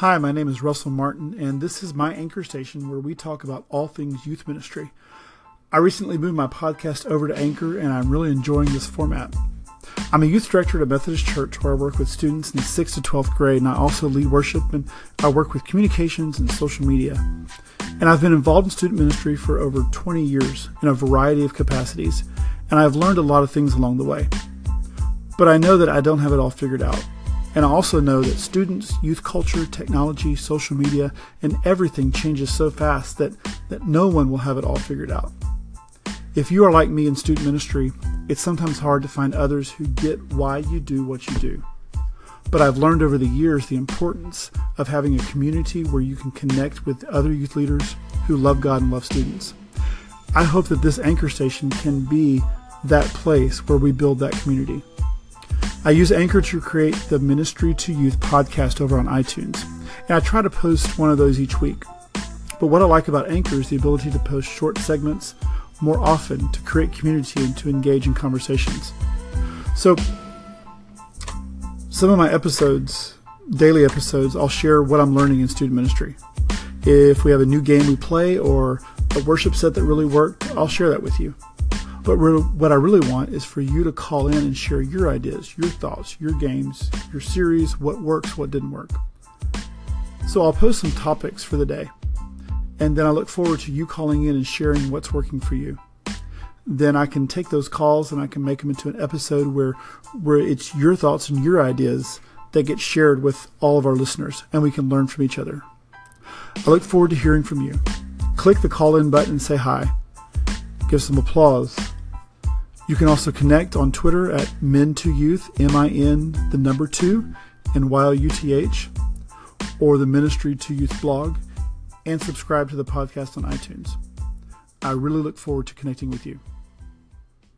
Hi, my name is Russell Martin, and this is my anchor station where we talk about all things youth ministry. I recently moved my podcast over to Anchor, and I'm really enjoying this format. I'm a youth director at a Methodist church where I work with students in 6th to 12th grade, and I also lead worship and I work with communications and social media. And I've been involved in student ministry for over 20 years in a variety of capacities, and I've learned a lot of things along the way. But I know that I don't have it all figured out. And I also know that students, youth culture, technology, social media, and everything changes so fast that, that no one will have it all figured out. If you are like me in student ministry, it's sometimes hard to find others who get why you do what you do. But I've learned over the years the importance of having a community where you can connect with other youth leaders who love God and love students. I hope that this anchor station can be that place where we build that community. I use Anchor to create the Ministry to Youth podcast over on iTunes, and I try to post one of those each week. But what I like about Anchor is the ability to post short segments more often to create community and to engage in conversations. So, some of my episodes, daily episodes, I'll share what I'm learning in student ministry. If we have a new game we play or a worship set that really worked, I'll share that with you. But re- what I really want is for you to call in and share your ideas, your thoughts, your games, your series, what works, what didn't work. So I'll post some topics for the day. And then I look forward to you calling in and sharing what's working for you. Then I can take those calls and I can make them into an episode where where it's your thoughts and your ideas that get shared with all of our listeners and we can learn from each other. I look forward to hearing from you. Click the call in button and say hi. Give some applause you can also connect on Twitter at Min2Youth, M I N, the number two, and Y O U T H, or the Ministry to Youth blog, and subscribe to the podcast on iTunes. I really look forward to connecting with you.